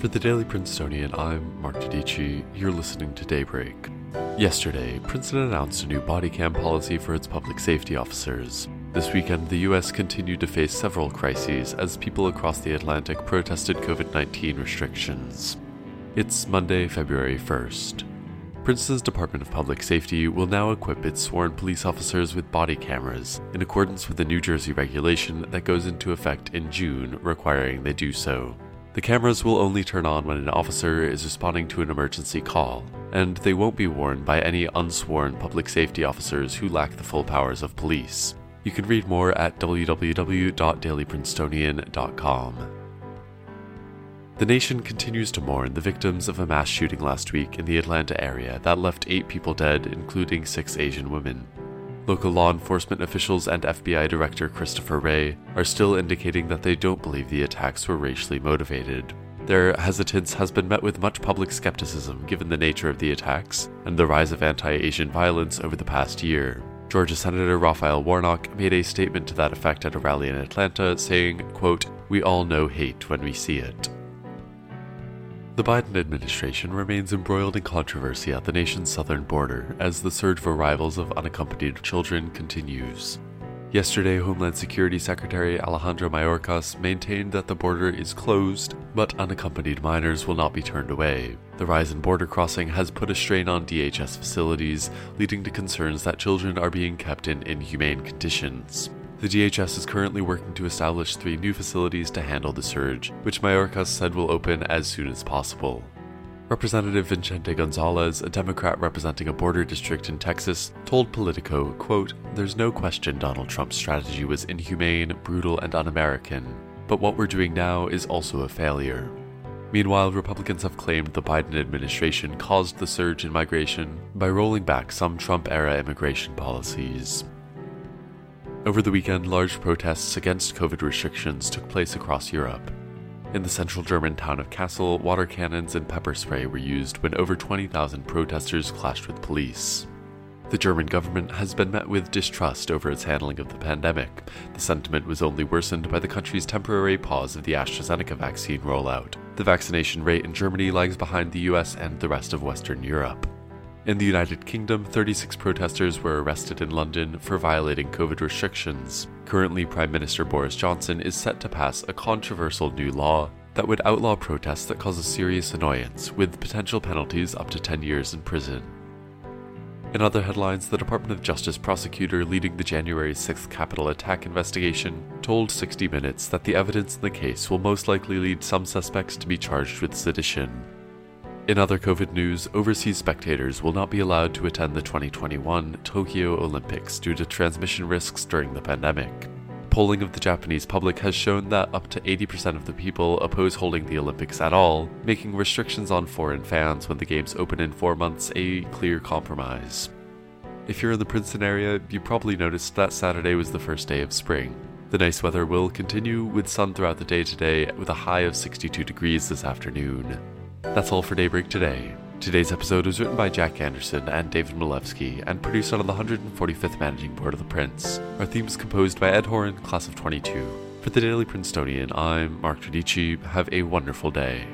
For the Daily Princetonian, I'm Mark Dodici. You're listening to Daybreak. Yesterday, Princeton announced a new body cam policy for its public safety officers. This weekend, the US continued to face several crises as people across the Atlantic protested COVID 19 restrictions. It's Monday, February 1st. Princeton's Department of Public Safety will now equip its sworn police officers with body cameras in accordance with the New Jersey regulation that goes into effect in June requiring they do so. The cameras will only turn on when an officer is responding to an emergency call, and they won't be worn by any unsworn public safety officers who lack the full powers of police. You can read more at www.dailyprincetonian.com. The nation continues to mourn the victims of a mass shooting last week in the Atlanta area that left eight people dead, including six Asian women. Local law enforcement officials and FBI Director Christopher Wray are still indicating that they don't believe the attacks were racially motivated. Their hesitance has been met with much public skepticism given the nature of the attacks and the rise of anti Asian violence over the past year. Georgia Senator Raphael Warnock made a statement to that effect at a rally in Atlanta, saying, quote, We all know hate when we see it. The Biden administration remains embroiled in controversy at the nation's southern border as the surge of arrivals of unaccompanied children continues. Yesterday, Homeland Security Secretary Alejandro Mayorkas maintained that the border is closed, but unaccompanied minors will not be turned away. The rise in border crossing has put a strain on DHS facilities, leading to concerns that children are being kept in inhumane conditions. The DHS is currently working to establish three new facilities to handle the surge, which Mayorkas said will open as soon as possible. Representative Vicente Gonzalez, a Democrat representing a border district in Texas, told Politico, quote, There's no question Donald Trump's strategy was inhumane, brutal, and un American, but what we're doing now is also a failure. Meanwhile, Republicans have claimed the Biden administration caused the surge in migration by rolling back some Trump era immigration policies. Over the weekend, large protests against COVID restrictions took place across Europe. In the central German town of Kassel, water cannons and pepper spray were used when over 20,000 protesters clashed with police. The German government has been met with distrust over its handling of the pandemic. The sentiment was only worsened by the country's temporary pause of the AstraZeneca vaccine rollout. The vaccination rate in Germany lags behind the US and the rest of Western Europe. In the United Kingdom, 36 protesters were arrested in London for violating COVID restrictions. Currently, Prime Minister Boris Johnson is set to pass a controversial new law that would outlaw protests that cause a serious annoyance, with potential penalties up to 10 years in prison. In other headlines, the Department of Justice prosecutor leading the January 6th Capitol attack investigation told 60 Minutes that the evidence in the case will most likely lead some suspects to be charged with sedition. In other COVID news, overseas spectators will not be allowed to attend the 2021 Tokyo Olympics due to transmission risks during the pandemic. Polling of the Japanese public has shown that up to 80% of the people oppose holding the Olympics at all, making restrictions on foreign fans when the Games open in four months a clear compromise. If you're in the Princeton area, you probably noticed that Saturday was the first day of spring. The nice weather will continue with sun throughout the day today, with a high of 62 degrees this afternoon. That's all for Daybreak today. Today's episode was written by Jack Anderson and David Malevsky and produced on the 145th Managing Board of the Prince. Our theme is composed by Ed Horan, class of 22. For the Daily Princetonian, I'm Mark Dodici. Have a wonderful day.